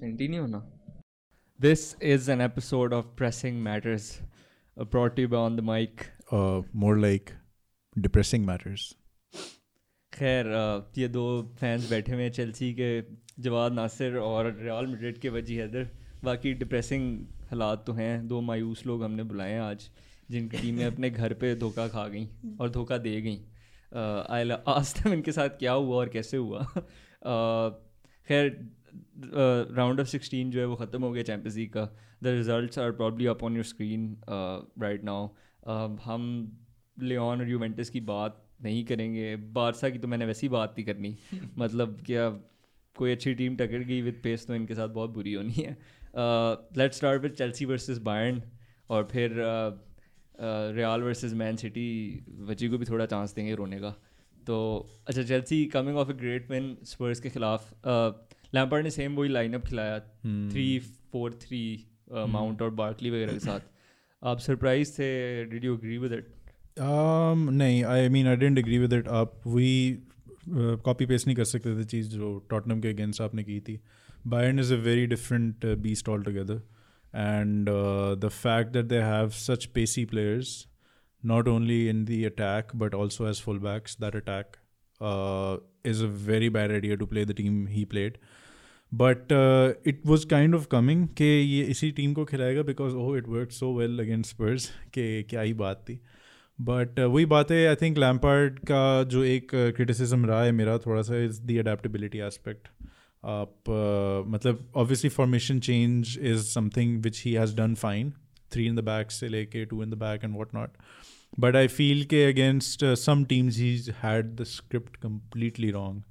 Senti नहीं होना this is an episode of pressing matters brought to you by on the mic. Uh, more like depressing matters. खैर uh, ये दो fans बैठे हुए हैं चेल्सी के जवाद नासिर और रियाल मैड्रिड के वजी हैदर। बाकी डिप्रेसिंग हालात तो हैं। दो मायूस लोग हमने बुलाए हैं आज जिनकी टीमें अपने घर पे धोखा खा गई और धोखा दे गई। आई आज तक इनके साथ क्या हुआ और कैसे हुआ। खैर राउंड ऑफ़ सिक्सटीन जो है वो ख़त्म हो गया चैम्पियंस लीग का। The results are probably up on your screen right now हम लेन और यूवेंटस की बात नहीं करेंगे। बारसा की तो मैंने वैसी बात नहीं करनी। मतलब क्या कोई अच्छी टीम टकर गई विद पेस तो इनके साथ बहुत बुरी होनी है। Let's start with Chelsea versus Bayern और फिर रियाल वर्सेस मैन सिटी वजी को भी थोड़ा चांस देंगे रोने का। तो अच्छा Chelsea coming off a great win Spurs के खिलाफ। लैम्पार्ड ने सेम वही लाइनअप खिलाया थ्री फोर थ्री माउंट और बार्कली वगैरह के साथ। आप सरप्राइज़ थे? Did you agree with it नहीं I mean I didn't agree with it आप वही कॉपी पेस्ट नहीं कर सकते थे चीज़ जो टॉटनम के अगेंस्ट आपने की थी। Bayern is a very different beast altogether and the fact that they have such pacy players not only in the attack but also as fullbacks that attack uh, is a very bad idea to play the team he played. But it was kind of coming कि ये इसी team को खिलाएगा because oh it work so well against Spurs कि क्या ही बात थी but uh, वही बात है आई थिंक लैम्पार्ड का जो एक क्रिटिसिज्म uh, रहा है मेरा थोड़ा सा इज़ दी अडेप्टेबिलिटी एस्पेक्ट आप uh, मतलब obviously formation change is something which he has done fine three in the back से लेके two in the back and what not but I feel के against some teams he had the script completely wrong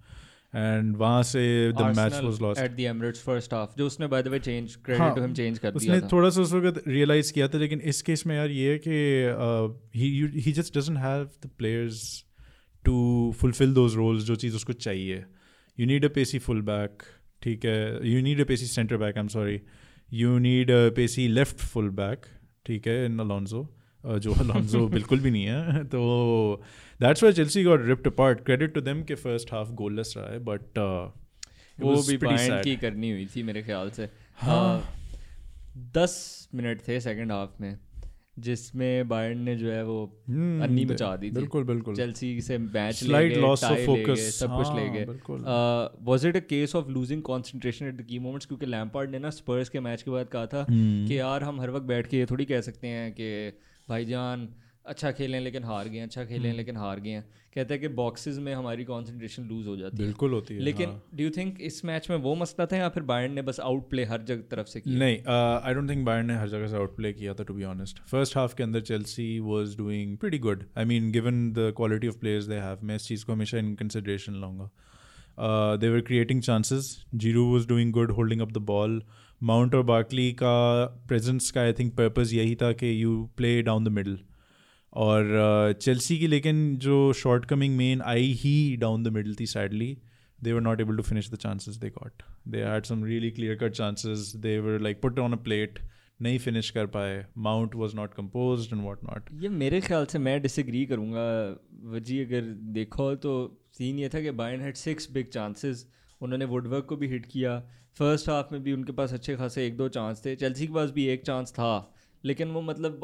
and वहाँ से the match was lost at the Emirates first half जो उसने by the way change credit to him change कर दिया उसने थोड़ा सा उस वक्त रियलाइज़ किया था लेकिन इस केस में यार ये है कि he he just doesn't have the players to fulfil those roles जो चीज़ उसको चाहिए। You need a pacy full back ठीक है? You need a pacy centre back I am sorry you need a pacy left full back ठीक है इन अलॉन्जो जो अलॉन्जो बिल्कुल भी नहीं है। तो that's why Chelsea got ripped apart credit to them के फ़र्स्ट हाफ़ गोललेस रहा है बट uh, वो भी बायर्न की करनी हुई थी मेरे ख्याल से। हाँ। दस मिनट थे सेकंड हाफ़ में जिसमें बायर्न ने जो है वो hmm, अन्नी मचा दी थी। बिल्कुल बिल्कुल। चेल्सी से match slight loss of focus सब कुछ ले गए was it a case of losing concentration at the key moments क्योंकि लैम्पार्ड ने ना स्पर्स के मैच के बाद कहा था hmm. कि यार हम हर वक्त बैठ के ये थोड़ी कह सकते हैं कि भाईजान अच्छा खेलें लेकिन हार गए अच्छा खेलें हम्म। लेकिन हार गए हैं। कहते हैं कि बॉक्सेस में हमारी कंसंट्रेशन लूज हो जाती है। बिल्कुल होती है लेकिन डू यू थिंक इस मैच में वो मसला था या फिर बायर्न ने बस आउट प्ले हर जगह तरफ़ से किया? नहीं आई डोंट थिंक बायर्न ने हर जगह से आउट प्ले किया था to be honest first half के अंदर Chelsea was doing pretty good I mean given the quality of players they have मैं इस चीज़ को हमेशा इन कंसिडरेशन लाऊँगा। They were creating chances Giroud was doing good holding up the ball Mount और Barkley का प्रेजेंस का I think purpose यही था कि you play down the middle और चेल्सी uh, की लेकिन जो shortcoming main I he down the middle थी sadly they were not able to finish the chances they got. They had some really clear cut chances. They were like put on a plate. नहीं finish कर पाए Mount was not compose and what not ये मेरे ख्याल से मैं disagree करूँगा वजी अगर देखो तो सीन ये था कि Bayern had six big chances उन्होंने वुडवर्क को भी हिट किया फ़र्स्ट हाफ़ में भी उनके पास अच्छे खासे एक दो चांस थे। चेल्सी के पास भी एक चांस था लेकिन वो मतलब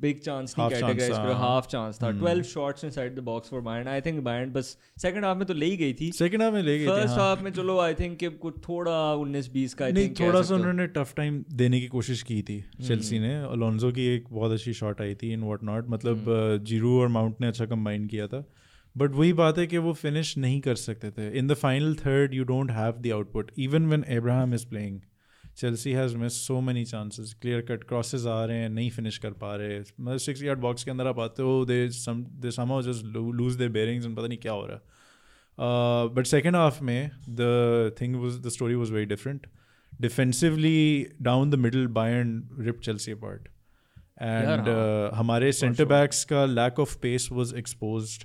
बिग चांस नहीं कैटेगराइज करो हाफ़ चांस था। 12 shots inside the box for Bayern I think Bayern बस सेकंड हाफ़ में तो ले ही गई थी। सेकंड हाफ़ में ले गई थी फ़र्स्ट हाफ़ में चलो आई थिंक कि कुछ थोड़ा 19 20 का आई थिंक थोड़ा सा उन्होंने टफ टाइम देने की कोशिश की थी चेल्सी ने। अलोंजो की एक बहुत अच्छी शॉट आई थी इन व्हाट नॉट मतलब जीरू और माउंट ने अच्छा कंबाइन किया था। बट वही बात है कि वो फिनिश नहीं कर सकते थे। In the final third you don't have the output even when Abraham is playing Chelsea has miss so many chances clear cut crosses आ रहे हैं नहीं फिनिश कर पा रहे। मतलब सिक्स यार्ड बॉक्स के अंदर आप आते हो they some they somehow just lose the bearings पता नहीं क्या हो रहा है। बट सेकेंड हाफ़ में the thing was the story was very different defensively down the middle Bayern rip Chelsea apart and हमारे सेंटर बैक्स का lack of pace was expose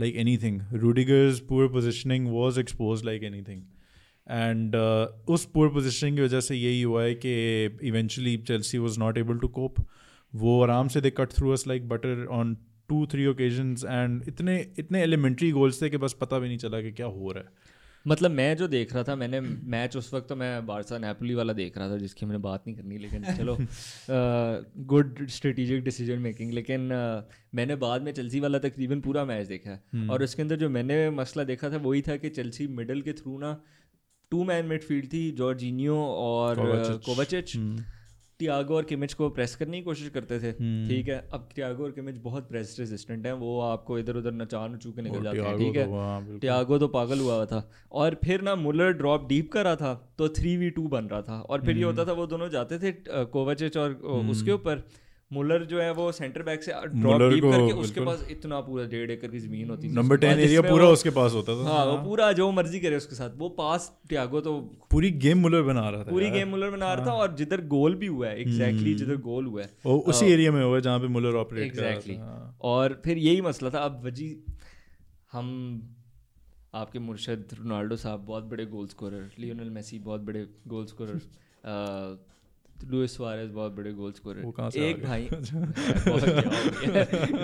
thing Rudiger's poor positioning was expose like anything and uh, उस poor positioning की वजह से यही हुआ है कि eventually Chelsea was not able to cope वो आराम से they cut through us like butter on two three occasions and इतने इतने एलिमेंट्री गोल्स थे कि बस पता भी नहीं चला कि क्या हो रहा है। मतलब मैं जो देख रहा था मैंने मैच उस वक्त तो मैं बारसा नेपोली वाला देख रहा था जिसकी मैंने बात नहीं करनी लेकिन चलो गुड स्ट्रेटेजिक डिसीज़न मेकिंग लेकिन uh, मैंने बाद में चेल्सी वाला तकरीबन पूरा मैच देखा है हम्म। और उसके अंदर जो मैंने मसला देखा था वही था कि चेल्सी मिडल के थ्रू ना टू मैन मिडफील्ड थी जॉर्जिनियो और. कोवाचिच टियागो और किमिच को प्रेस करने की कोशिश करते थे। हम्म। ठीक है? अब टियागो और किमिच बहुत प्रेस रेजिस्टेंट है। वो आपको इधर उधर नचा नचू के निकल जाते हैं। ठीक है? तो हाँ, टियागो तो पागल हुआ हुआ था। और फिर ना मुलर ड्रॉप डीप कर रहा था तो थ्री वी टू बन रहा था। और फिर ये हम्म। होता था वो दोनों जाते थे कोवाचिच और उसके ऊपर। मुलर जो है वो सेंटर बैक से ड्रॉप डीप करके उसके पास इतना पूरा डेढ़ एकड़ की ज़मीन होती थी। नंबर टेन एरिया पूरा उसके पास होता था। हाँ वो पूरा जो मर्ज़ी करे उसके साथ। वो पास टियागो तो पूरी गेम मुलर बना रहा था पूरी हाँ। गेम मुलर बना रहा था और जिधर गोल भी हुआ है एग्जैक्टली हम्म। जिधर गोल हुआ है। उसी एरिया में हुआ है जहाँ पे मुलर ऑपरेट एग्जैक्टली हाँ। और फिर यही मसला था। अब वजी हम आपके मुर्शद रोनाल्डो साहब बहुत बड़े गोल स्कोरर लियोनल मेसी बहुत बड़े गोल स्कोरर लुइस सुआरेज बहुत बड़े गोल स्कोरर वो कहाँ से एक भाई। हो।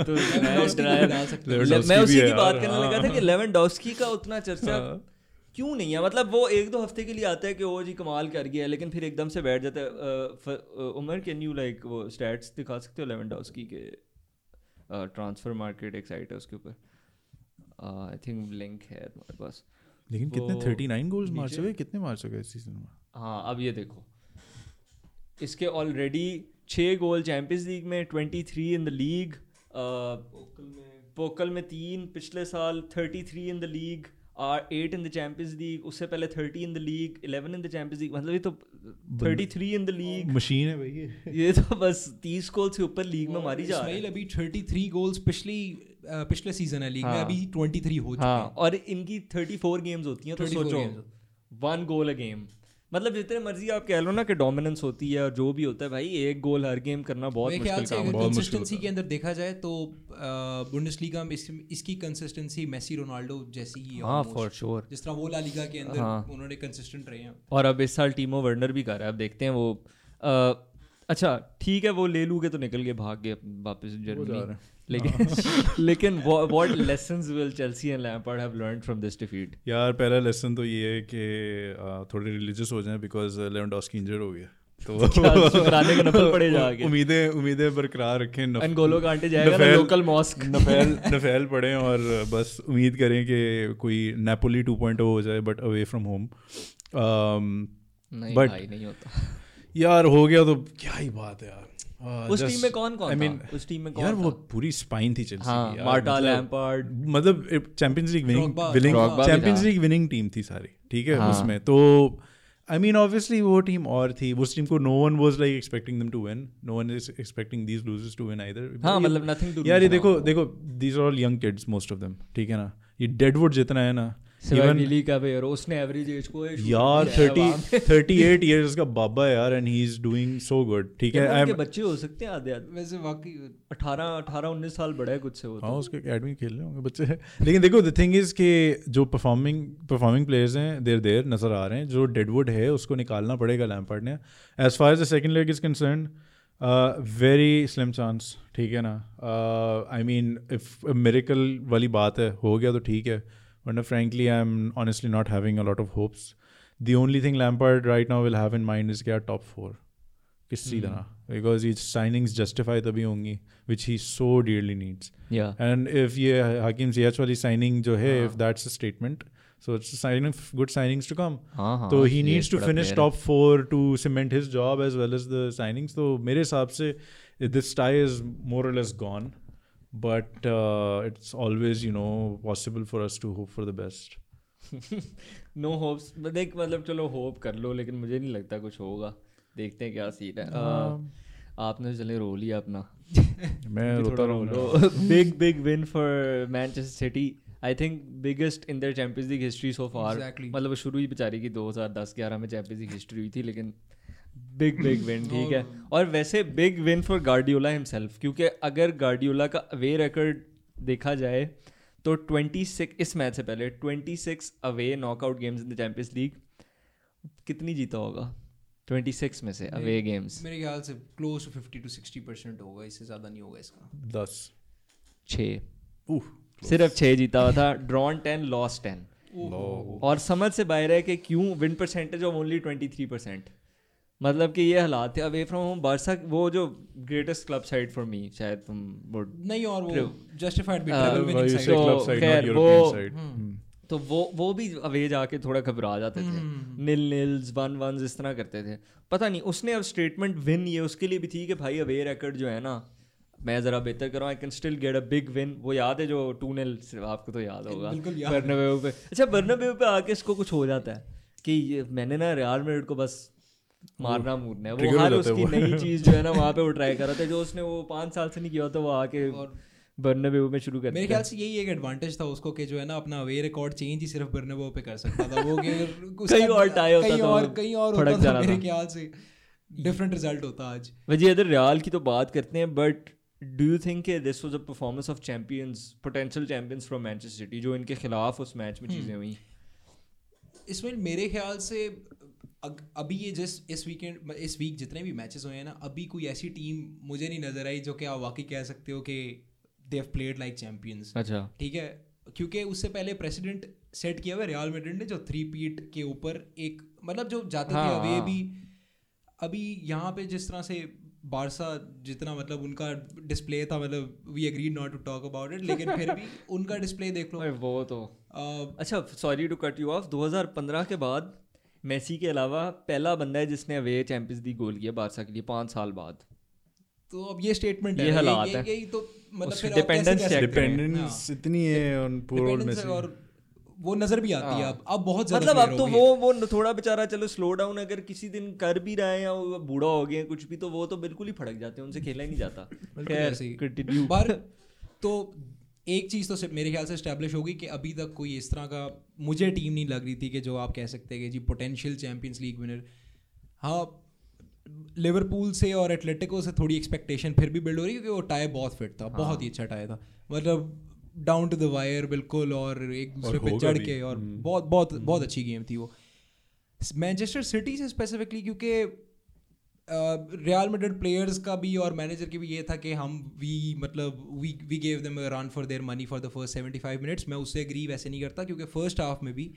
तो मैं हैं। उसी की बात करने लगा था कि हाँ। लेवेंडोव्स्की का उतना चर्चा हाँ। क्यों नहीं है? मतलब वो एक दो हफ़्ते के लिए आता है कि ओ जी कमाल कर गया। लेकिन फिर एकदम से बैठ जाता है। उमर कैन यू लाइक वो स्टैट्स दिखा सकते हो लेवेंडोव्स्की के? ट्रांसफ़र मार्केट एक साइट है उसके ऊपर। आई थिंक लिंक है तुम्हारे पास। लेकिन कितने वो 39 गोल्स मार चुके कितने मार चुके इस सीज़न में? हाँ अब ये देखो। इसके ऑलरेडी छः गोल चैंपियंस लीग में twenty three in the league Pokal में। तीन पिछले साल thirty three in the league are eight in the Champions League उससे पहले thirty in the league eleven in the Champions League मतलब ये तो thirty three in the league machine है भाई ये। ये तो बस तीस गोल से ऊपर लीग में मारी जा रही है। अभी 33 गोल्स पिछली पिछले सीज़न है लीग में हाँ। अभी 23 हो चुके हाँ हैं। और इनकी थर्टी फोर गेम्स होती हैं तो सोचो। वन गोल अ गेम मतलब जितने मर्ज़ी आप कह लो ना कि डोमिनेंस होती है और जो भी होता है भाई एक गोल हर गेम करना बहुत मुश्किल काम है। बहुत कंसिस्टेंसी के अंदर देखा जाए तो बुंडेसलीगा में इस, इसकी कंसिस्टेंसी मेसी रोनाल्डो जैसी ही है हाँ फॉर श्योर जिस तरह वो ला लीगा के अंदर हाँ। उन्होंने कंसिस्टेंट रहे हैं। और अब इस साल टीमो वर्नर भी कर रहा है। अब देखते हैं वो अच्छा ठीक है वो ले लू के तो निकल गए भाग गए वापस जर्मनी हैं। लेकिन लेकिन what lessons will Chelsea and Lampard have learned from this defeat यार पहला लेसन तो ये है कि थोड़े रिलीजियस हो जाएँ बिकॉज़ लेवेंडोव्स्की इंजर्ड हो गया तो शुक्राने का नफल पड़े जाके उम्मीदें उम्मीदें बरकरार रखें नफ- अनगोलो जाएगा नफेल- लोकल मॉस्क नफेल नफेल पढ़ें और बस उम्मीद करें कि कोई नेपोली 2.0 हो जाए बट अवे फ्रॉम होम नहीं भाई नहीं होता। यार हो गया तो क्या ही बात है यार। उस टीम में कौन कौन I mean, था उस टीम में कौन यार कौन वो पूरी स्पाइन थी चेल्सी हाँ की मार्टा लैम्पार्ड। मतलब Champions League winning winning Champions League winning team थी। सारी ठीक है हाँ। उसमें। तो आई मीन ऑब्वियसली वो टीम और थी उस टीम को no one was like expecting them to win no one is expecting these losers to win either हाँ मतलब नथिंग टू यार ये देखो देखो these are all young kids most of them ठीक है ना। ये डेडवुड जितना है ना सिवाय का भी और उसने एवरेज एज को यार थर्टी थर्टी एट का बाबा यार and he is doing so good ठीक है? उनके बच्चे हो सकते हैं आधे आधे वैसे वाकई अठारह अठारह उन्नीस साल बड़ा है कुछ से वो हाँ तो उसके एकेडमी खेल रहे होंगे बच्चे। लेकिन देखो द थिंग इज़ कि जो परफॉर्मिंग परफॉर्मिंग प्लेयर्स हैं देर देर नज़र आ रहे हैं। जो डेडवुड है उसको निकालना पड़ेगा लैम्पार्ड ने। As far as the second leg is concern very slim chance ठीक है ना? आई मीन इफ़ मेरिकल वाली बात है हो गया तो ठीक है। वरना frankly I am honestly not having a lot of hopes the only thing Lampard right now will have in mind is क्या टॉप फोर किसी तरह बिकॉज ये साइनिंग्स जस्टिफाई तभी होंगी which he so dearly needs या and if ये हकीम जियाच वाली signing जो है हाँ। If that's a statement so it's signing good signings to come हाँ हाँ तो ही ये नीड्स टू बड़ा फिनिश player है। Top four to cement his job as well as the signings तो मेरे हिसाब से दिस टाई इज मोर और less Gone but it's always you know possible for us to hope for the best no hopes देख मतलब चलो hope कर लो लेकिन मुझे नहीं लगता कुछ होगा। देखते हैं क्या सीन है। आपने तो चले रो लिया अपना। मैं रोता रहूँगा। Big big win for Manchester City I think biggest in the Champions League history so far मतलब शुरू ही बेचारी की 2010 11 में चैंपियंस लीग हिस्ट्री हुई थी लेकिन बिग बिग विन ठीक है? और वैसे big win for Guardiola himself क्योंकि अगर गार्डियोला का अवे रिकॉर्ड देखा जाए तो 26 इस मैच से पहले 26 away knockout games in the Champions League कितनी जीता होगा? 26 में से अवे गेम्स मेरे ख्याल से क्लोज टू 50 टू 60 परसेंट होगा इससे ज़्यादा नहीं होगा इसका। दस। छः। सिर्फ़ छः जीता हुआ था ड्रॉन टेन लॉस टेन और समझ से बाहर है कि क्यों win percentage of only twenty three percent मतलब कि ये हालात थे अवे फ्रॉम होम बारसा वो जो greatest club side for me शायद तुम वो नहीं और वो जस्टिफाइड भी Uh, विनिंग साइड side? हम्म। Hmm. तो वो वो भी अवे जाके थोड़ा घबरा जाते थे। नील नील्स वन वन इस तरह करते थे पता नहीं उसने अब स्टेटमेंट विन ये उसके लिए भी थी कि भाई अवे रिकॉर्ड जो है ना मैं ज़रा बेहतर करूँ I can still get a big win वो याद है जो टू नील आपको तो याद होगा। बर्नाबेउ पे अच्छा बर्नाबेउ पे आके इसको कुछ हो जाता है कि ये मैंने ना रियाल मैड्रिड को बस मारना मूरना है। वो हर उसकी नई चीज़ जो है ना वहाँ पे वो ट्राई कर रहा था जो उसने वो पाँच साल से नहीं किया था वो आके और बर्नाबेउ में शुरू कर मेरे ख्याल से यही एक एडवांटेज था उसको कि जो है ना अपना अवे रिकॉर्ड चेंज ही सिर्फ़ बर्नाबेउ पे कर सकता था। वो कि कहीं और tie होता कहीं तो और कहीं और होता था मेरे ख्याल से। डिफरेंट रिज़ल्ट होता आज। वजी इधर रियाल की तो बात करते हैं but do you think this was a performance of champions potential champions from Manchester City जो इनके खिलाफ उस मैच में चीज़ें हुई? इसमें मेरे ख्याल से अभी ये जिस इस वीकेंड इस वीक जितने भी मैचेस हुए हैं ना अभी कोई ऐसी टीम मुझे नहीं नज़र आई जो कि आप वाकई कह सकते हो कि they have played like champions अच्छा। ठीक है? क्योंकि उससे पहले प्रेसिडेंट सेट किया हुआ है रियल मैड्रिड ने जो थ्री पीट के ऊपर एक मतलब जो जाते हाँ, थे अवे हाँ। भी अभी यहाँ पे जिस तरह से बारसा जितना मतलब उनका डिस्प्ले था मतलब we agree not to talk about it लेकिन फिर भी उनका डिस्प्ले देख लो। वो तो। अ, अच्छा sorry to cut you off 2015 के बाद मेसी के अलावा पहला बंदा है जिसने अवे चैंपियंस लीग गोल किया बारसा के लिए पाँच साल बाद तो अब ये स्टेटमेंट ये हालात हैं। यही तो मतलब हैं? डिपेंडेंस हाँ, इतनी है poor old dependence और वो नज़र भी आती है हाँ। अब अब बहुत ज़्यादा मतलब अब तो वो वो थोड़ा बेचारा चलो स्लो डाउन अगर किसी दिन कर भी रहे हैं या बूढ़ा हो गया कुछ भी तो वो तो बिल्कुल ही फड़क जाते हैं उनसे खेला ही नहीं जाता बिल्कुल खैर ऐसे ही। कंटिन्यू पर तो एक चीज़ तो सिर्फ़ मेरे ख्याल से स्टैब्लिश होगी कि अभी तक कोई इस तरह का मुझे टीम नहीं लग रही थी कि जो आप कह सकते हैं कि जी पोटेंशियल चैंपियंस लीग विनर हाँ लिवरपूल से और एटलेटिको से थोड़ी एक्सपेक्टेशन फिर भी बिल्ड हो रही है क्योंकि वो टाई बहुत फिट था हाँ। बहुत ही। अच्छा टाई था। मतलब डाउन टू द वायर बिल्कुल और एक दूसरे पे चढ़ के और हम्म। बहुत बहुत बहुत अच्छी गेम थी वो। मैनचेस्टर सिटी से स्पेसिफिकली क्योंकि रियल मैड्रिड प्लेयर्स का भी और मैनेजर की भी ये था कि हम वी मतलब we we gave them run for their money for the first 75 minutes मैं उससे एग्री वैसे नहीं करता क्योंकि फ़र्स्ट हाफ़ में भी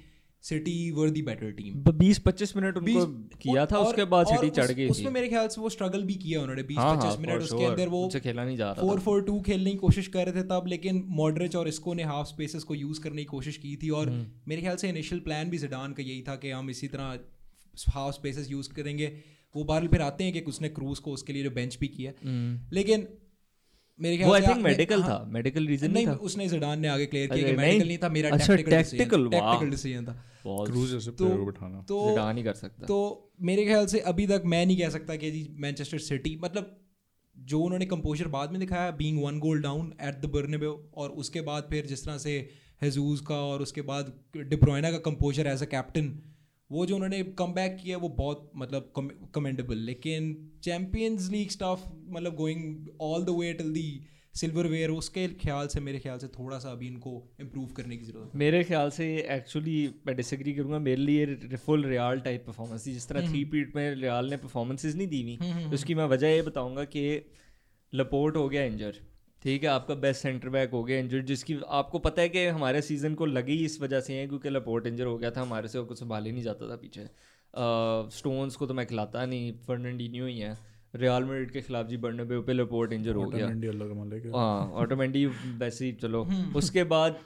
City were the better team बीस पच्चीस मिनट उनको किया था उसके बाद सिटी चढ़ गई उसमें मेरे ख्याल से वो स्ट्रगल भी किया उन्होंने 20 हाँ, 25 हाँ, मिनट उसके अंदर वो खेला नहीं जा रहा फोर फोर टू खेलने की कोशिश कर रहे थे तब लेकिन मॉडरिच और इसको ने हाफ़ स्पेसेस को यूज़ करने की कोशिश की थी और हम्म। मेरे ख्याल से इनिशियल प्लान भी जिडान का यही था कि हम इसी तरह हाफ़ स्पेसेस यूज़ करेंगे। वो बार फिर आते हैं कि उसने क्रूज को उसके लिए जो बेंच भी किया। लेकिन मेरे ख्याल आई से थिंक मेडिकल हाँ, था मेडिकल रीजन नहीं नहीं था। उसने जिडान ने आगे क्लियर किया कि मेडिकल नहीं? था मेरा टैक्टिकल टैक्टिकल डिसीज़न था। क्रूज जैसे तो- player को बिठाना तो जिडान नहीं कर सकता। तो मेरे ख्याल से अभी तक मैं नहीं कह सकता कि जी मैनचेस्टर सिटी मतलब जो उन्होंने कंपोजर बाद में दिखाया being one goal down at the Bernabeu और उसके बाद फिर जिस तरह से हेजूज का और उसके बाद डिब्रोइना का कंपोजर एज अ कैप्टन वो जो उन्होंने कम बैक किया वो बहुत मतलब कमेंडेबल लेकिन चैम्पियंस लीग स्टाफ मतलब going all the way till the silverware उसके ख्याल से मेरे ख्याल से थोड़ा सा अभी इनको इम्प्रूव करने की ज़रूरत मेरे ख्याल से एक्चुअली मैं डिसग्री करूँगा मेरे लिए फुल रियाल टाइप परफॉर्मेंस थी। जिस तरह थ्री पीट में रियाल ने परफॉर्मेंसेज नहीं दी हुई तो उसकी मैं वजह ये बताऊँगा कि लपोर्ट हो गया इंजर ठीक है आपका बेस्ट सेंटर बैक हो गया इंजर जिसकी आपको पता है कि हमारे सीज़न को लगी इस वजह से है क्योंकि लपोर्ट इंजर हो गया था हमारे से और कुछ संभाल ही नहीं जाता था पीछे। स्टोन्स को तो मैं खिलाता नहीं फर्नंडिनियो ही है। रियाल मैड्रिड के खिलाफ जी बर्नबे पे लपोर्ट इंजर हो गया। है हाँ ऑटोमेंडी वैसे ही चलो। उसके बाद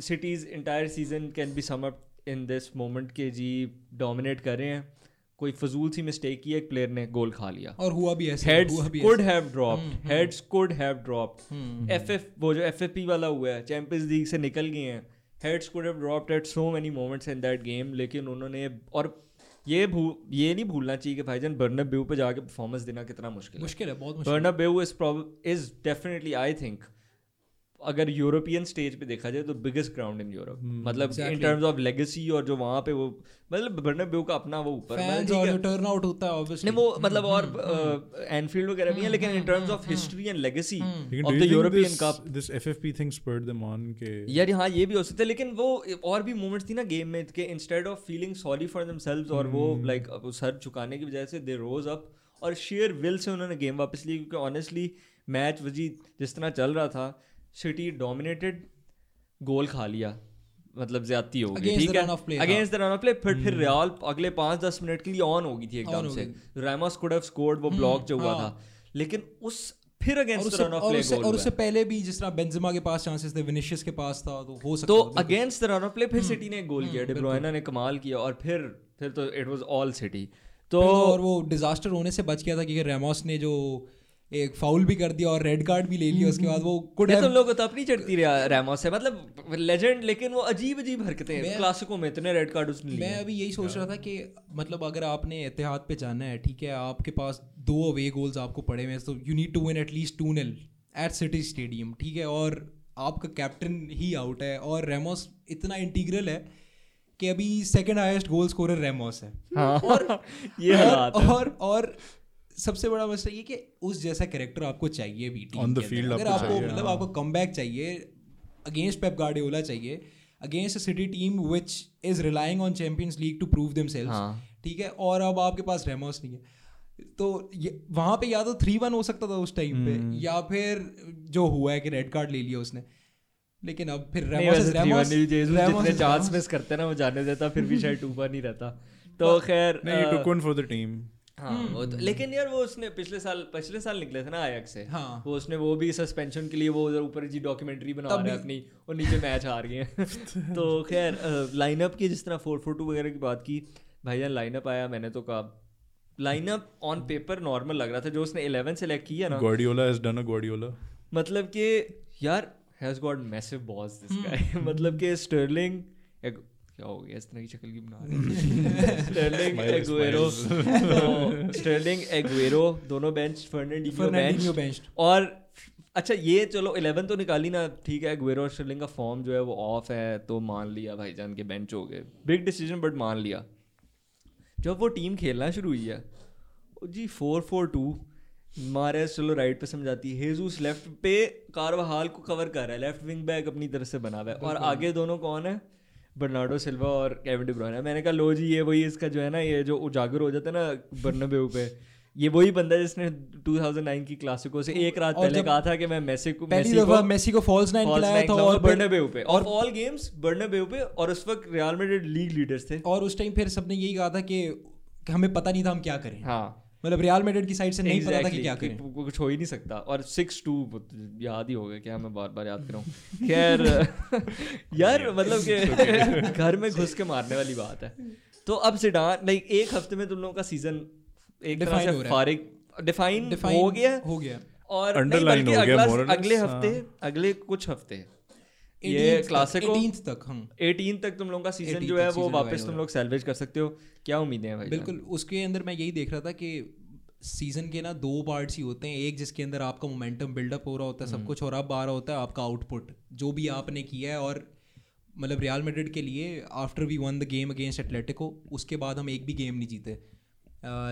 City's entire season can be sum up in this moment के जी डोमिनेट कर रहे हैं। कोई फजूल सी मिस्टेक की एक प्लेयर ने गोल खा लिया। और हुआ भी ऐसे हेड्स हुआ भी could have dropped heads could have dropped FF वो जो एफएफपी वाला हुआ है चैंपियंस लीग से निकल गए हैं। Heads could have dropped at so many moments in that game लेकिन उन्होंने और ये भू ये नहीं भूलना चाहिए कि भाईजान बर्नब बेऊ पे जाके परफॉर्मेंस देना कितना मुश्किल है। मुश्किल है बहुत मुश्किल Bernabeu is is definitely I think अगर यूरोपियन स्टेज पे देखा जाए तो बिगेस्ट ग्राउंड इन यूरोप मतलब इन टर्म्स ऑफ़ लेगेसी और जो वहाँ पे वो मतलब बर्नाबेउ का अपना वो ऊपर मतलब टर्न आउट होता है ऑब्वियसली नहीं वो मतलब और एनफील्ड वगैरह भी है लेकिन in terms of history and legacy of the European cup this FFP thing spurred them on के यार हाँ ये भी हो सकता है लेकिन वो और भी मोमेंट्स थी ना गेम में कि instead of feeling sorry for themselves और वो लाइक सर झुकाने की वजह से दे रोज अप और शेयर विल से उन्होंने गेम वापस ली क्योंकि ऑनेस्टली मैच वजी जिस तरह चल रहा था सिटी डोमिनेटेड गोल खा लिया मतलब ज्यादती हो गई ठीक है। Against the run of play फिर फिर रियल अगले पाँच दस मिनट के लिए ऑन हो गई थी एकदम से। रैमोस कुड हैव स्कोर्ड वो ब्लॉक जो हुआ हाँ। था। लेकिन उस फिर against the run of play goal और उससे पहले भी जिस तरह बेंजेमा के पास चांसेस थे विनिशियस के पास था तो हो सकता तो against the run of play फिर हम्म, सिटी ने गोल किया डिब्रोइना ने कमाल किया और फिर फिर तो इट वाज ऑल सिटी तो और वो डिजास्टर होने से बच गया था क्योंकि रेमोस ने जो एक फाउल भी कर दिया और रेड कार्ड भी ले लिया उसके बाद वो कुड ये तुम लोगों को तो अपनी चढ़ती रहा रैमोस है मतलब लेजेंड लेकिन वो अजीब अजीब हरकतें मैं- क्लासिकों में इतने रेड कार्ड उसने मैं अभी यही सोच रहा था कि मतलब अगर आपने एतिहाद पे जाना है ठीक है आपके पास दो अवे गोल्स आपको पड़े हुए हैं तो you need to win at least two nil at City Stadium ठीक है? और आपका कैप्टन ही आउट है और रेमोस इतना इंटीग्रल है कि अभी second highest goal scorer Ramos है। हाँ। और ये और, और और सबसे बड़ा मसला ये कि उस जैसा कैरेक्टर आपको चाहिए भी टीम On the के अगर आपको मतलब हाँ। आपको कमबैक चाहिए अगेंस्ट पेप गार्डियोला चाहिए against a City team which is relying on Champions League to prove हाँ। ठीक है? और अब आपके पास रेमोस नहीं है। तो ये वहाँ पे या तो थ्री वन हो सकता था उस टाइम पे हम्म। या फिर जो हुआ है कि रेड कार्ड ले लिया उसने। लेकिन अब फिर रेमोस रेमोस 3-1 Jesus रेमोस जितने चांस मिस करते ना वो जाने देता फिर भी शायद टूपा नहीं रहता। तो खैर नहीं फॉर द टीम हाँ वो तो लेकिन यार वो उसने पिछले साल पिछले साल निकले थे ना आयक से। हाँ। वो उसने वो भी सस्पेंशन के लिए वो उधर ऊपर जी डॉक्यूमेंट्री बना रहा अपनी और नीचे मैच हार गए हैं। तो खैर लाइनअप की जिस तरह फोर फोर टू वगैरह की बात की भाईजान लाइनअप आया मैंने तो कहा लाइनअप ऑन पेपर नॉर्मल लग रहा था जो उसने इलेवन सेलेक्ट किया ना। A Guardiola मतलब कि यार has got massive boss this हम्म। गाय मतलब कि स्टर्लिंग क्या हो गया इस तरह की शक्ल की बना रहे स्टर्लिंग तो स्टर्लिंग एगुएरो दोनों बेंच फर्नांडिनियो बेंच और अच्छा ये चलो 11 तो निकाली ना ठीक है एगुएरो और स्टर्लिंग का फॉर्म जो है वो ऑफ़ है तो मान लिया भाईजान के बेंच हो गए। बिग डिसीज़न बट मान लिया। जब वो टीम खेलना शुरू हुई है जी फोर फोर टू मारे चलो राइट पे समझाती है। हेजूस लेफ़्ट पे कारवाहाल को कवर कर रहा है लेफ़्ट विंग बैक अपनी तरफ़ से बना हुआ है। और आगे दोनों कौन है? बर्नार्डो सिल्वा और केविन डिब्रोइन है मैंने कहा लो जी ये वही इसका जो है ना ये जो उजागर हो जाता है ना बर्नबेउ पे ये वही बंदा जिसने 2009 की क्लासिको से एक रात पहले कहा था कि मैं मेसी को मेसी को मेसी को फॉल्स नाइन खिलाया था और बर्नबेउ पे। और ऑल गेम्स बर्नबेउ पे और उस वक्त रियल मैड्रिड लीग लीडर्स थे। और उस टाइम फिर सबने यही कहा था कि हमें पता नहीं था हम क्या करें। हाँ। मतलब रियल मैड्रिड की साइड से नहीं पता था कि क्या करें। कुछ हो ही नहीं सकता। और सिक्स टू याद ही हो गया क्या मैं बार बार याद कर रहा हूँ। खैर यार मतलब कि घर में घुस के मारने वाली बात है। तो अब सिडान लाइक एक हफ़्ते में तुम लोगों का सीज़न एक तरह से हो फारिग डिफाइन हो गया हो। गया। और हो गया, अगले हाँ। हफ़्ते अगले कुछ हफ़्ते ये 18th तक- क्लासिको तक हम। 18 तक तुम लोगों का सीज़न जो है वो वापस तुम लोग सैल्वेज कर सकते हो। क्या उम्मीदें हैं भाई बिल्कुल उसके अंदर मैं यही देख रहा था कि सीज़न के ना दो पार्ट्स ही होते हैं। एक जिसके अंदर आपका मोमेंटम बिल्डअप हो रहा होता है हम्म। सब कुछ और अब आ रहा होता है आपका आउटपुट जो भी आपने किया है। और मतलब रियल मैड्रिड के लिए after we won the game against Atletico उसके बाद हम एक भी गेम नहीं जीते।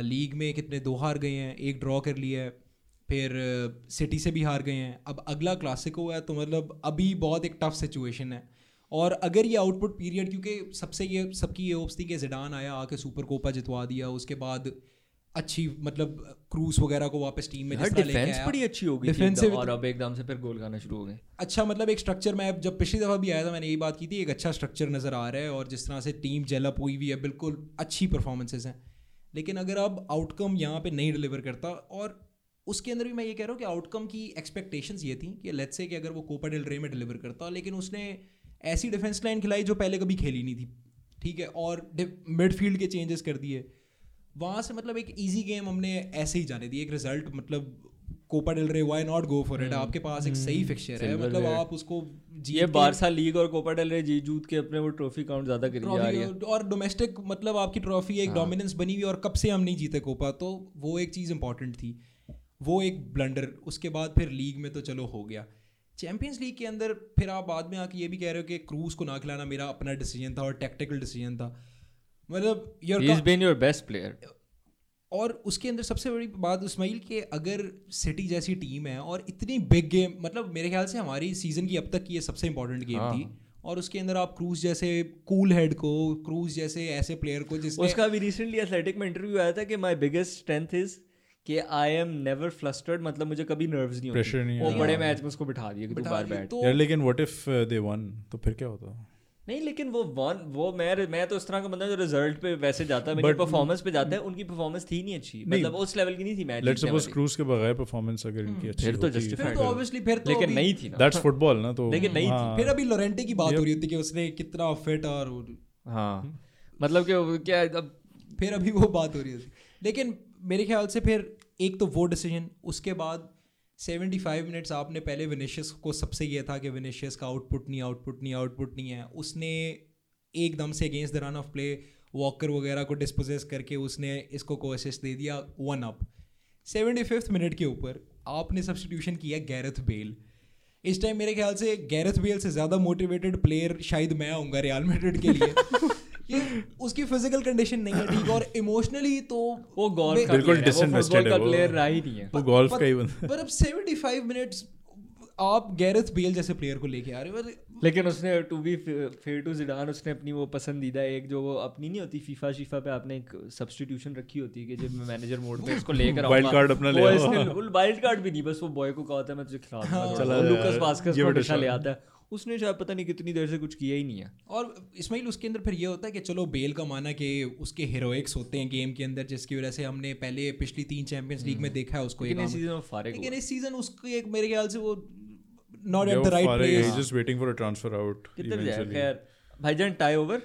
लीग में कितने दो हार गए हैं एक ड्रॉ कर लिया है। फिर सिटी से भी हार गए हैं। अब अगला क्लासिको है तो मतलब अभी बहुत एक टफ सिचुएशन है। और अगर ये आउटपुट पीरियड क्योंकि सबसे ये सबकी ये होप्स थी कि जिडान आया आके सुपर कोपा जितवा दिया उसके बाद अच्छी मतलब क्रूज वगैरह को वापस टीम में डिफेंस बड़ी अच्छी हो गई थी और अब एकदम से फिर गोल खाना शुरू हो गए। अच्छा मतलब एक स्ट्रक्चर मैं जब पिछली दफ़ा भी आया था मैंने यही बात की थी एक अच्छा स्ट्रक्चर नज़र आ रहा है और जिस तरह से टीम जेलअप हुई हुई है बिल्कुल अच्छी परफॉर्मेंसेज हैं। लेकिन अगर अब आउटकम यहाँ पे नहीं डिलीवर करता और उसके अंदर भी मैं ये कह रहा हूँ कि आउटकम की एक्सपेक्टेशंस ये थी कि लेट्स से कि अगर वो कोपा डेल रे में डिलीवर करता लेकिन उसने ऐसी डिफेंस लाइन खिलाई जो पहले कभी खेली नहीं थी। ठीक है? और मिडफील्ड के चेंजेस कर दिए। वहाँ से मतलब एक ईजी गेम हमने ऐसे ही जाने दी। एक रिज़ल्ट मतलब Copa del Rey why not go for it आपके पास एक सही फिक्चर है। मतलब आप उसको ये बारसा लीग और कोपा डेल रे जीत जूत के अपने वो ट्रॉफी काउंट ज़्यादा करी जा रही है और डोमेस्टिक मतलब आपकी ट्रॉफी एक डोमिनेंस बनी हुई और कब से हम नहीं जीते कोपा तो वो एक चीज़ इंपॉर्टेंट थी। वो एक ब्लंडर उसके बाद फिर लीग में तो चलो हो गया। चैंपियंस लीग के अंदर फिर आप बाद में आके ये भी कह रहे हो कि क्रूज को ना खिलाना मेरा अपना डिसीज़न था और टेक्टिकल डिसीज़न था। मतलब he your been your best player और उसके अंदर सबसे बड़ी बात इस्माइल कि अगर सिटी जैसी टीम है और इतनी बिग गेम मतलब मेरे ख्याल से हमारी सीज़न की अब तक की ये सबसे इंपॉर्टेंट गेम हाँ। थी और उसके अंदर आप क्रूज जैसे कूल हेड को क्रूज जैसे ऐसे प्लेयर को जिसने उसका भी रिसेंटली एथलेटिक में इंटरव्यू आया था कि माय बिगेस्ट स्ट्रेंथ इज़ कि आई एम नेवर फ्लस्टर्ड मतलब मुझे कभी नर्व्स नहीं Pressure नहीं वो बड़े हाँ। मैच में उसको बिठा दिया कि तू दिया। बैठ। तो यार लेकिन व्हाट इफ़ दे वन तो फिर क्या होता? नहीं लेकिन वो वन वो मैं मैं तो इस तरह का बंदा जो रिज़ल्ट पे वैसे जाता है मेरी परफॉर्मेंस पे जाता है उनकी परफॉर्मेंस थी नहीं अच्छी। मतलब उस लेवल की नहीं थी मैच लेट्स सपोज़ क्रूज के बगैर परफॉर्मेंस अगर इनकी अच्छी फिर तो फिर तो ऑब्वियसली फिर तो लेकिन नहीं थी ना। दैट्स फुटबॉल ना तो। लेकिन नहीं थी। हाँ, फिर अभी लोरेंटे की बात हो रही होती कि उसने कितना फिट और हाँ। मतलब कि क्या अब फिर अभी वो बात हो रही होती लेकिन मेरे ख्याल से फिर एक तो वो डिसीज़न उसके बाद 75 मिनट्स आपने पहले विनिशियस को सबसे ये था कि विनिशियस का आउटपुट नहीं आउटपुट नहीं आउटपुट नहीं है। उसने एकदम से against the run of play Walker वगैरह को डिस्पोजेस करके उसने इसको को असिस्ट दे दिया one up seventy fifth minute के ऊपर आपने सब्सटीट्यूशन किया गैरथ बेल इस टाइम मेरे ख्याल से गैरथ बेल से ज़्यादा मोटिवेटेड प्लेयर शायद मैं आऊँगा रियाल मैड्रिड के लिए। ये उसकी फ़िज़िकल कंडीशन नहीं है ठीक और इमोशनली तो वो गोल्फ का बिल्कुल player है, वो है। प्लेयर रहा ही नहीं है। वो गोल्फ का ही बंदा। पर अब 75 मिनट्स आप गैरेथ बेल जैसे प्लेयर को लेके आ रहे हो लेकिन उसने to be fair to Zidane उसने अपनी वो पसंदीदा एक जो वो अपनी नहीं होती फीफा शीफा पे आपने एक सब्स्टिट्यूशन रखी होती है कि जब मैं मैनेजर मोड पे इसको लेकर Wild card अपना ले वो आओ। इसने वाइल्ड कार्ड भी नहीं बस वो बॉय को कहा है मैं तुझे खिला दूँगा। चला थोड़ा सा। वो यार, लुकस वास्कस को हमेशा ले आता है। उसने शायद पता नहीं कितनी देर से कुछ किया ही नहीं है। और इस्माइल उसके अंदर फिर ये होता है कि चलो बेल का माना कि उसके हीरोइक्स होते हैं गेम के अंदर जिसकी वजह से हमने पहले पिछली तीन चैंपियंस लीग में देखा है उसको लेकिन इस सीज़न फारिग लेकिन इस सीज़न उसको एक मेरे ख्याल से वो not at the right place just waiting for a transfer out किधर जाए. खैर? भाईजान टाई ओवर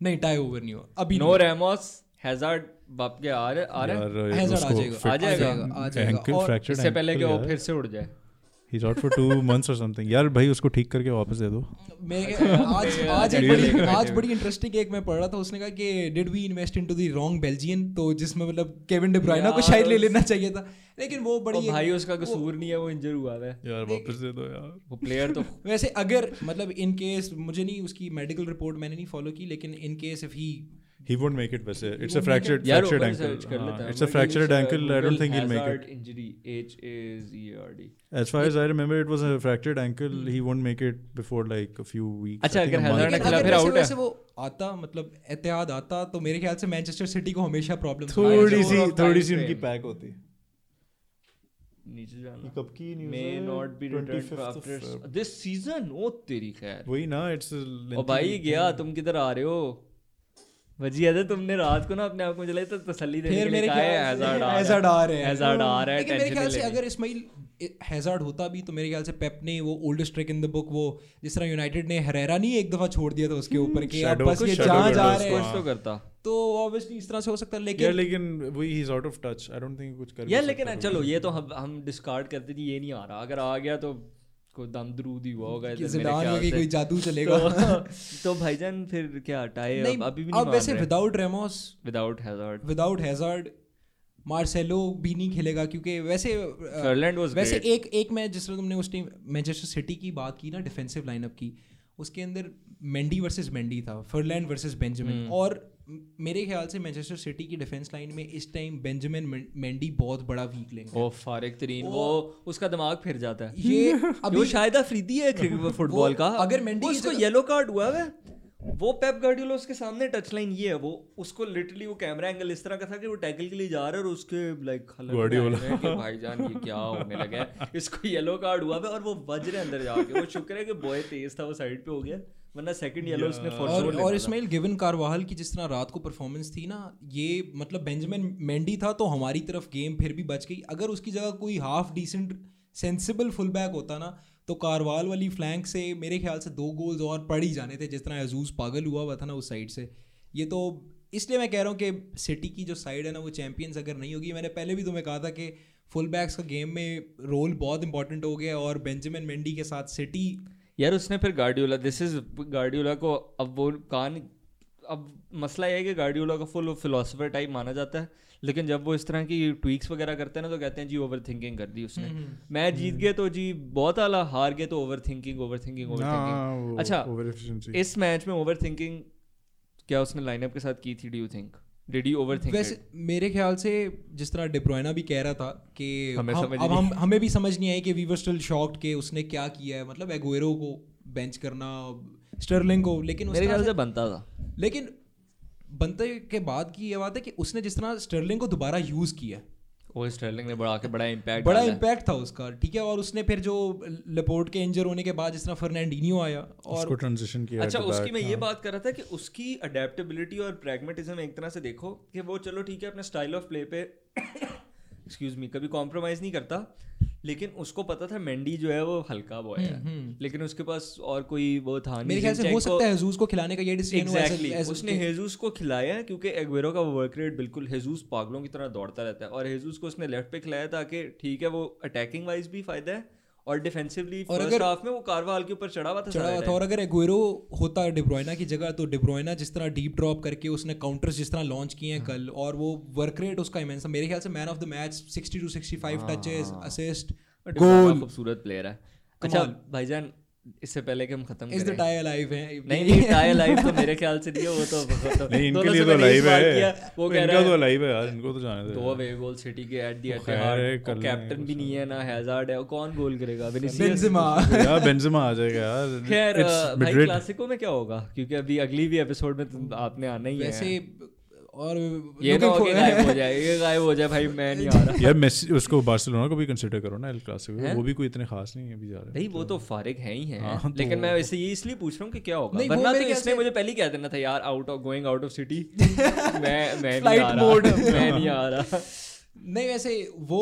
नहीं टाई ओवर नहीं हुआ। अभी नो रेमोस हैजार्ड बाप के आ रहे आ रहे Hazard आ जाएगा, आ जाएगा, आ जाएगा। और इससे पहले कि वो फिर से उड़ जाए। He's out for two months or something. यार भाई उसको ठीक करके वापस दे दो मैं आज आज एक बड़ी आज बड़ी इंटरेस्टिंग एक मैं पढ़ रहा था उसने कहा कि did we invest into the wrong Belgian तो जिसमें मतलब केविन डी ब्रुयना को शायद ले लेना चाहिए था। लेकिन वो बड़ी और भाई उसका कसूर नहीं है वो इंजर हुआ है यार वापस दे दो यार। वो प्लेयर तो वैसे अगर मतलब इन केस मुझे नहीं उसकी मेडिकल रिपोर्ट मैंने नहीं फॉलो की लेकिन in case if he he won't make it वैसे it's a fractured यार fractured ankle हाँ, हैं it's a fractured ankle I don't think he'll make it injury H A G R D as far as I remember it was a fractured ankle he won't make it before like a few weeks अच्छा, think अगर. Hazard खेला अगर फिर out है। वैसे वो आता मतलब एहतियात आता तो मेरे ख्याल से मैनचेस्टर सिटी को हमेशा प्रॉब्लम थोड़ी सी थोड़ी सी उनकी. पैक होती नीचे जाना कब की न्यूज़ मे है? Not be 25th return after. This season ओ तेरी खैर वही ना इट्स ओ भाई गया तुम किधर आ रहे हो वजी है तुमने रात को ना अपने आप को जलाई तो तसल्ली देने फिर के लिए मेरे कहा ख्याल से हैजार्ड आ हैजार्ड आ रहे हैं। हैजार्ड आ रहा है लेकिन मेरे ख्याल से अगर इस्माइल हैजार्ड होता भी तो मेरे ख्याल से पेप ने वो oldest trick in the book वो जिस तरह यूनाइटेड ने हरेरा नहीं एक दफ़ा छोड़ दिया था उसके ऊपर कि अब बस ये जहाँ जा रहे हैं। तो करता। तो ऑब्वियसली इस तरह से हो सकता है यार लेकिन लेकिन वही he is out of touch I don't think कुछ कर यार लेकिन चलो ये तो हम हम डिस्कार्ड करते थे ये नहीं आ रहा। अगर आ गया तो कोई दम दरूद ही हुआ होगा इधर मेरे में ख्याल से। कोई जादू चलेगा। तो, तो भाईजान फिर क्या टाई नहीं अभी भी नहीं अब वैसे without Ramos without Hazard without Hazard Marcelo भी नहीं खेलेगा क्योंकि वैसे वैसे एक एक मैच जिस तुमने उस टीम मैनचेस्टर सिटी की बात की ना डिफेंसिव लाइनअप की उसके अंदर मेंडी वर्सेस मेंडी था फर्लैंड वर्सेस बेंजामिन और मेरे ख्याल से मैनचेस्टर सिटी की डिफेंस लाइन में इस टाइम बेंजामिन मेंडी बहुत बड़ा वीक लिंक है। ओ फारिक तरीन वो उसका दिमाग फिर जाता है। ये अभी वो शायद अफरीदी है क्रिकेट फुटबॉल का? अगर मेंडी वो उसको येलो कार्ड हुआ है। वो पेप गार्डियोला उसके सामने टच लाइन ये है वो उसको लिटरली वो कैमरा एंगल इस तरह का था कि वो टैकल के लिए जा रहा है और उसके लाइक। कि भाईजान ये क्या होने लगा है? इसको येलो कार्ड हुआ है और वो बज रहे अंदर जाके। वो शुक्र है कि बॉय तेज था वो साइड पे हो गया। वरना सेकंड येलो उसने फॉर और श्योर और इस्माइल गिवन कारवाहल की जिस तरह रात को परफॉर्मेंस थी ना ये मतलब बेंजामिन मेंडी था तो हमारी तरफ़ गेम फिर भी बच गई। अगर उसकी जगह कोई half decent sensible full back होता ना तो कारवाल वाली फ्लैंक से मेरे ख्याल से दो गोल्स और पड़ ही जाने थे जिस तरह अजूज पागल हुआ हुआ था ना उस साइड से। ये तो इसलिए मैं कह रहा हूँ कि सिटी की जो साइड है ना वो चैंपियंस अगर नहीं होगी। मैंने पहले भी तुम्हें कहा था कि फुल बैक्स का गेम में रोल बहुत इंपॉर्टेंट हो गया और बेंजामिन मेंडी के साथ सिटी यार उसने फिर गार्डियोला दिस इज़ गार्डियोला को अब वो कान अब मसला ये है कि गार्डियोला का फुल फिलोसफर टाइप माना जाता है लेकिन जब वो इस तरह की ट्वीक्स वगैरह करते हैं ना तो कहते हैं जी ओवर थिंकिंग कर दी उसने. मैच जीत गए तो जी बहुत आला हार गए तो over thinking over thinking over thinking अच्छा इस मैच में ओवर थिंकिंग क्या उसने लाइनअप के साथ की थी do you think did you over think वैसे मेरे ख्याल से जिस तरह डिप्रोयना भी कह रहा था कि हमें हम, समझ अब हम हमें भी समझ नहीं आई कि वी वर स्टिल शॉक्ड कि उसने क्या किया है। मतलब एगोएरो को बेंच करना स्टर्लिंग को लेकिन मेरे ख्याल से- से बनता था। लेकिन बनते के बाद की ये बात है कि उसने जिस तरह स्टर्लिंग को दोबारा यूज़ किया वो स्टर्लिंग ने बड़ा के बड़ा इम्पैक्ट बड़ा इम्पैक्ट था उसका ठीक है और उसने फिर जो लेपोर्ट के इंजर होने के बाद जिस तरह फर्नैंडिनियो आया और उसको ट्रांजिशन किया अच्छा उसकी मैं ये हाँ। बात कर रहा था कि उसकी अडेप्टेबिलिटी और प्रेगमेटिज्म एक तरह से देखो कि वो चलो ठीक है अपने स्टाइल ऑफ़ प्ले पे एक्सक्यूज मी कभी कॉम्प्रोमाइज नहीं करता लेकिन उसको पता था मेंडी जो है वो हल्का बॉय है। लेकिन उसके पास और कोई वो था नहीं हम्म, मेरे ख्याल से हो सकता है हेजूस को खिलाने का ये डिसीज़न हुआ एग्जैक्टली उसने हेजूस को खिलाया क्योंकि एग्वेरो का वर्क रेट बिल्कुल हेजूस पागलों की तरह दौड़ता रहता है। और हेजूस को उसने लेफ़्ट पे खिलाया ताकि ठीक है वो अटैकिंग वाइज भी फ़ायदा है और डिफेंसिवली और फ़र्स्ट अगर- हाफ़ में वो कारवाल के ऊपर चढ़ा हुआ था चढ़ा हुआ था। और अगर एगुएरो होता डिब्रोइना की जगह तो डिब्रोइना जिस तरह डीप ड्रॉप करके उसने काउंटर्स जिस तरह लॉन्च किए हाँ। हैं। कल और वो वर्क रेट उसका इमेंस मेरे ख्याल से man of the match 60 to 65 touches assist goal goal खूबसूरत प्लेयर है। अच्छा भाईजान इससे पहले कि हम खत्म इज़ द करें। टाई अलाइव है। नहीं नहीं टाई लाइव तो मेरे ख्याल से नहीं वो तो तो- नहीं इनके लिए तो लाइव है। वो कह इनका रहा तो लाइव है यार इनको तो जाने दो। दो अवे गोल सिटी के एट दी वो खैर है, एट कर लेंगे कैप्टन भी नहीं है ना हैजार्ड है कौन गोल करेगा? बेंजेमा यार बेंजेमा आ जाएगा यार। खैर भाई क्लासिको में क्या होगा? क्योंकि अभी अगली भी एपिसोड में आपने आना ही है। वैसे और ये ना हो गायब हो जाए ये गायब हो जाए भाई मैं नहीं आ रहा। यार मेसी उसको बार्सिलोना को भी कंसीडर करो ना एल क्लासिको वो भी कोई इतने खास नहीं है अभी जा रहे। नहीं वो तो फारिग है ही है हाँ, लेकिन तो- मैं वैसे ये इसलिए पूछ रहा हूँ कि क्या होगा? वरना तो इसने मुझे पहले ही कह देना था यार out of going out of city मैं मैं नहीं आ रहा. मैं नहीं आ रहा। नहीं वैसे वो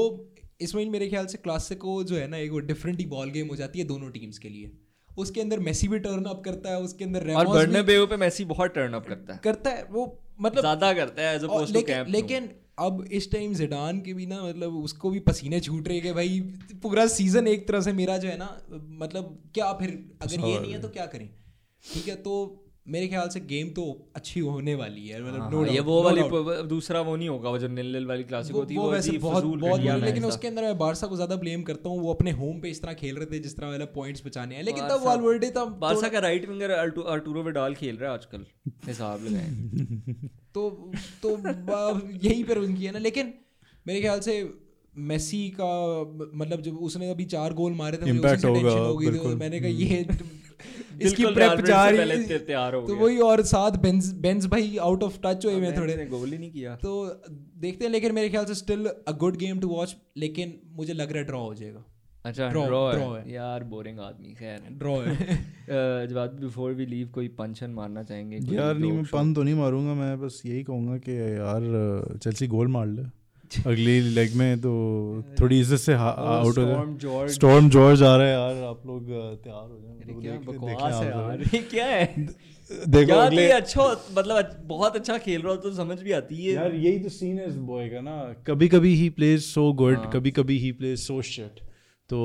इसमें मेरे ख्याल से क्लासिको जो है ना एक वो डिफरेंट ही बॉल गेम हो जाती है दोनों टीम्स के लिए। उसके अंदर मेसी भी टर्न अप करता है उसके अंदर और बर्नबेउ पे मेसी बहुत टर्न अप करता है। करता है वो मतलब ज़्यादा करता है एज अपोज टू लेकिन कैंप लेकिन अब इस टाइम जिडान के भी ना मतलब उसको भी पसीने छूट रहे कि भाई पूरा सीज़न एक तरह से मेरा जो है ना मतलब क्या फिर अगर ये नहीं है तो क्या करें? ठीक है तो मेरे ख्याल से गेम तो अच्छी होने वाली है मतलब no हाँ, ये वो no वाली दूसरा वो नहीं होगा वो जो नील नील वाली क्लासिक होती वो वो वैसे बहुत बहुत लेकिन उसके अंदर मैं बारसा को ज़्यादा ब्लेम करता हूँ वो अपने होम पे इस तरह खेल रहे थे जिस तरह वाला पॉइंट्स बचाने हैं। लेकिन तब वालवर्डे तब बारसा का राइट विंगर अर्टूरो विडाल खेल रहा है आजकल हिसाब लगाए। तो तो यही पर उनकी है ना लेकिन मेरे ख्याल से मेसी का मतलब जब उसने अभी चार गोल मारे थे मुझे हो गई बिल्कुल। मैंने कहा ये इसकी प्रेप जा रही है तैयार हो तो वही और साथ बेंज बेंज भाई आउट ऑफ़ टच हुए हुए थोड़े। ने गोल ही नहीं किया। तो देखते हैं लेकिन मेरे ख्याल से still a good game to watch लेकिन मुझे लग रहा है ड्रॉ हो जाएगा। अच्छा ड्रॉ है। है। यार बोरिंग आदमी खैर। ड्रॉ है। जवाब बिफोर वी लीव कोई पंचन मारना चाहेंगे? यार नहीं मैं पन तो नहीं मारूँगा मैं बस यही कहूँगा कि यार चेल्सी गोल मार ले। अगली लेग में तो थोड़ी इज़्ज़त से आउट हो जाए। स्टॉर्म जॉर्ज आ रहा है यार आप लोग तैयार हो जाए। क्या बकवास है यार। ये क्या है? देखो अगले अच्छा मतलब बहुत अच्छा खेल रहा हो तो समझ भी आती है। यार यही तो सीन है इस बॉय का ना। कभी कभी ही प्लेज सो गुड। कभी कभी ही प्लेज सो शिट तो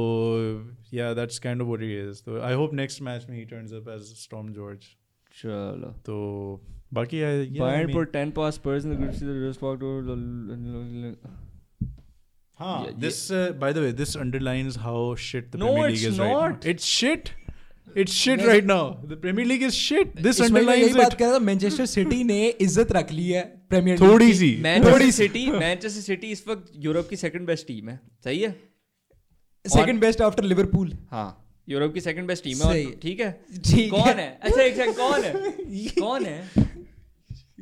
या that's kind of what he is तो आई होप नेक्स्ट मैच में he turns up as storm George चलो। तो बाकी I Bayern for 10 pass Spurs in the group C the rest walk to हाँ this by the way this underlines how shit the Premier League is not it's shit it's shit right now the Premier League is shit this underlines it बात कर रहा था Manchester City ने इज़्ज़त रख ली है premiere थोड़ी सी। थोड़ी सिटी मैनचेस्टर सिटी इस वक्त यूरोप की सेकंड बेस्ट टीम है। सही है? सेकंड बेस्ट आफ्टर लिवरपूल हाँ यूरोप की सेकंड बेस्ट टीम है। ठीक है? कौन है। अच्छा एक सेकंड कौन है? कौन है?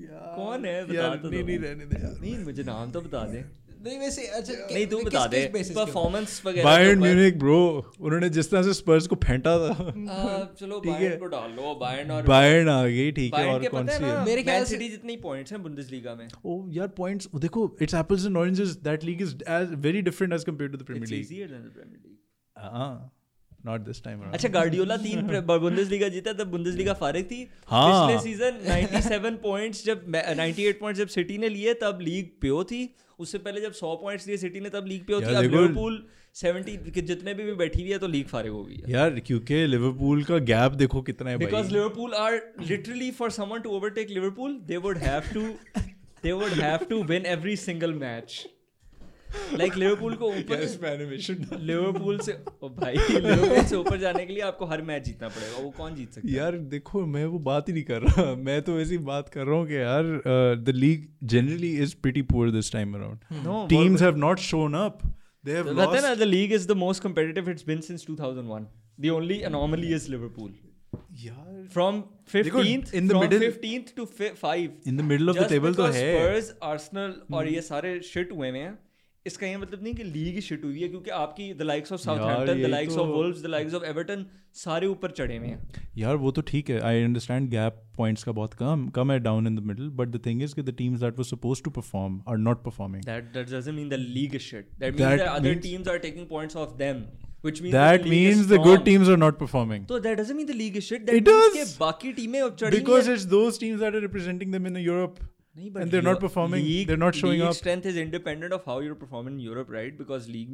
कौन है? बता यार, तो नहीं, नहीं, रहने दे यार। नहीं मुझे नाम तो बता दे। नहीं वैसे अच्छा नहीं तू बता दे? परफॉर्मेंस वगैरह बायर्न। म्यूनिक ब्रो उन्होंने जिस तरह से स्पर्स को फेंटा था। आ, चलो ठीक बायर्न है। को डाल लो बायर्न और बायर्न आ गई ठीक है और कौन सी है? मेरे ख्याल से- सिटी जितने पॉइंट्स हैं बुंदेसलीगा में। ओ यार पॉइंट्स देखो it's apples and oranges that league is as very different as compared to the Premier League it's easier than the Premier League हाँ। नॉट दिस टाइम अच्छा गार्डियोला तीन बुंदेसलीगा जीता तब बुंदेसलीगा फारिग थी। हाँ। पिछले सीज़न 97 पॉइंट्स जब 98 पॉइंट्स जब सिटी ने लिए तब लीग पे थी। उससे पहले जब 100 पॉइंट्स लिए सिटी ने तब लीग पे यार थी। अब लिवरपूल 70 के जितने भी, भी बैठी हुई है तो लीग फारिग हो गई यार क्योंकि लिवरपूल का गैप देखो कितना है because भाई liverpool are literally for someone to overtake liverpool they would have to they would have to win every single like liverpool को ऊपर एनिमेशन लिवरपूल से ओ भाई लिवरपूल से ऊपर जाने के लिए आपको हर मैच जीतना पड़ेगा वो कौन जीत सकता है? यार देखो मैं वो बात ही नहीं कर रहा। मैं तो ऐसी बात कर रहा हूँ कि यार the league generally is pretty poor this time around teams have not shown up they have पता है ना lost the league is the most competitive it's been since 2001 the only anomaly is liverpool. यार from 15th in the from 15th to 5 in the middle of the table तो है। स्पर्स Arsenal और ये सारे shit हुए हैं इसका ये मतलब नहीं कि लीग शिट हुई है क्योंकि आपकी the likes of Southampton the likes तो- of Wolves the likes of Everton सारे ऊपर चढ़े हुए हैं यार वो तो ठीक है आई अंडरस्टैंड गैप पॉइंट्स का बहुत कम कम है down in the middle but the thing is कि the teams that were supposed to perform are not performing doesn't mean the league is shit that means That that other means- teams are taking points off them which means that the means the good teams are not performing तो that doesn't mean the league is shit that It means does. बाकी टीमें अब चढ़ी because हैं। it's those teams that are representing them in Europe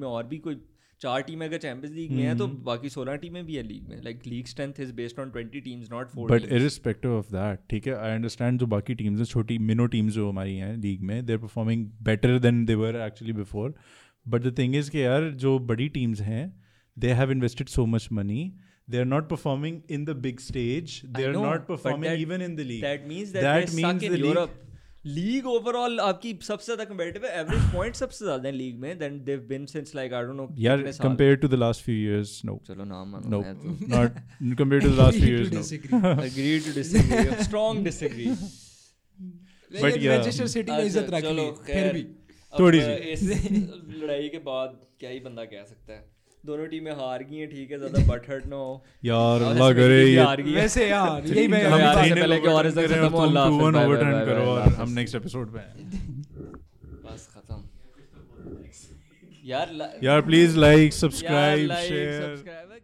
और भी कोई चार टीम अगर चैंपियंस लीग में है तो बाकी सोलह टीमें भी है लीग में। Like league strength is based on twenty teams not four but irrespective of that ठीक है आई अंडरस्टैंड जो बाकी टीम्स हैं छोटी मिनो टीम्स जो हमारी हैं लीग में they are performing better than they were actually before but the thing is के यार जो बड़ी टीम्स हैं they have invested so much money they are not performing in the big stage they are not performing even in the league that means that means Europe league overall आपकी सबसे ज़्यादा competitive है average point सबसे ज़्यादा है league में than they've been since like I don't know यार compared to the last few years no. चलो नाम मानो मैं not compared to the last few years no. Disagree. agree to disagree. Strong disagree. लेकिन मैनचेस्टर सिटी ने इज़्ज़त अच्छा, रख फिर भी। थोड़ी सी। इस लड़ाई के बाद क्या ही बंदा कह सकता है। दोनों टीमें हार गई हैं ठीक है ज़्यादा बट हर्ट ना हो। यार अल्लाह करे ये हार गई वैसे यार यही मैं हम nil पहले के और इज़्ज़त खत्म हो, अल्लाह हाफिज़, वन bye, bye, ओवरटर्न करो और हम नेक्स्ट एपिसोड पे हैं। बस खत्म। यार यार प्लीज़ लाइक सब्सक्राइब शेयर